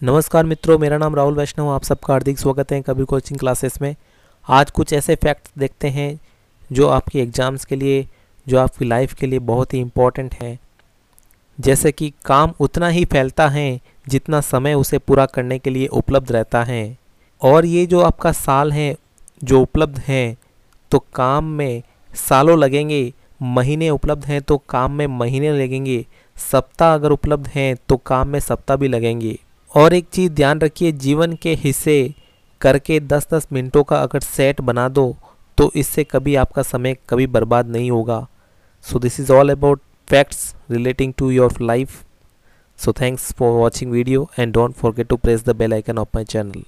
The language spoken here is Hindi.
नमस्कार मित्रों, मेरा नाम राहुल वैष्णव, आप सबका हार्दिक स्वागत है कबीर कोचिंग क्लासेस में। आज कुछ ऐसे फैक्ट्स देखते हैं जो आपके एग्ज़ाम्स के लिए, जो आपकी लाइफ के लिए बहुत ही इम्पोर्टेंट है। जैसे कि काम उतना ही फैलता है जितना समय उसे पूरा करने के लिए उपलब्ध रहता है। और ये जो आपका साल है, जो उपलब्ध हैं तो काम में सालों लगेंगे, महीने उपलब्ध हैं तो काम में महीने लगेंगे, सप्ताह अगर उपलब्ध हैं तो काम में सप्ताह भी लगेंगे। और एक चीज़ ध्यान रखिए, जीवन के हिस्से करके 10-10 मिनटों का अगर सेट बना दो तो इससे कभी आपका समय कभी बर्बाद नहीं होगा। So this is all about facts relating to your life so thanks for watching video and don't forget to press the bell icon of my channel.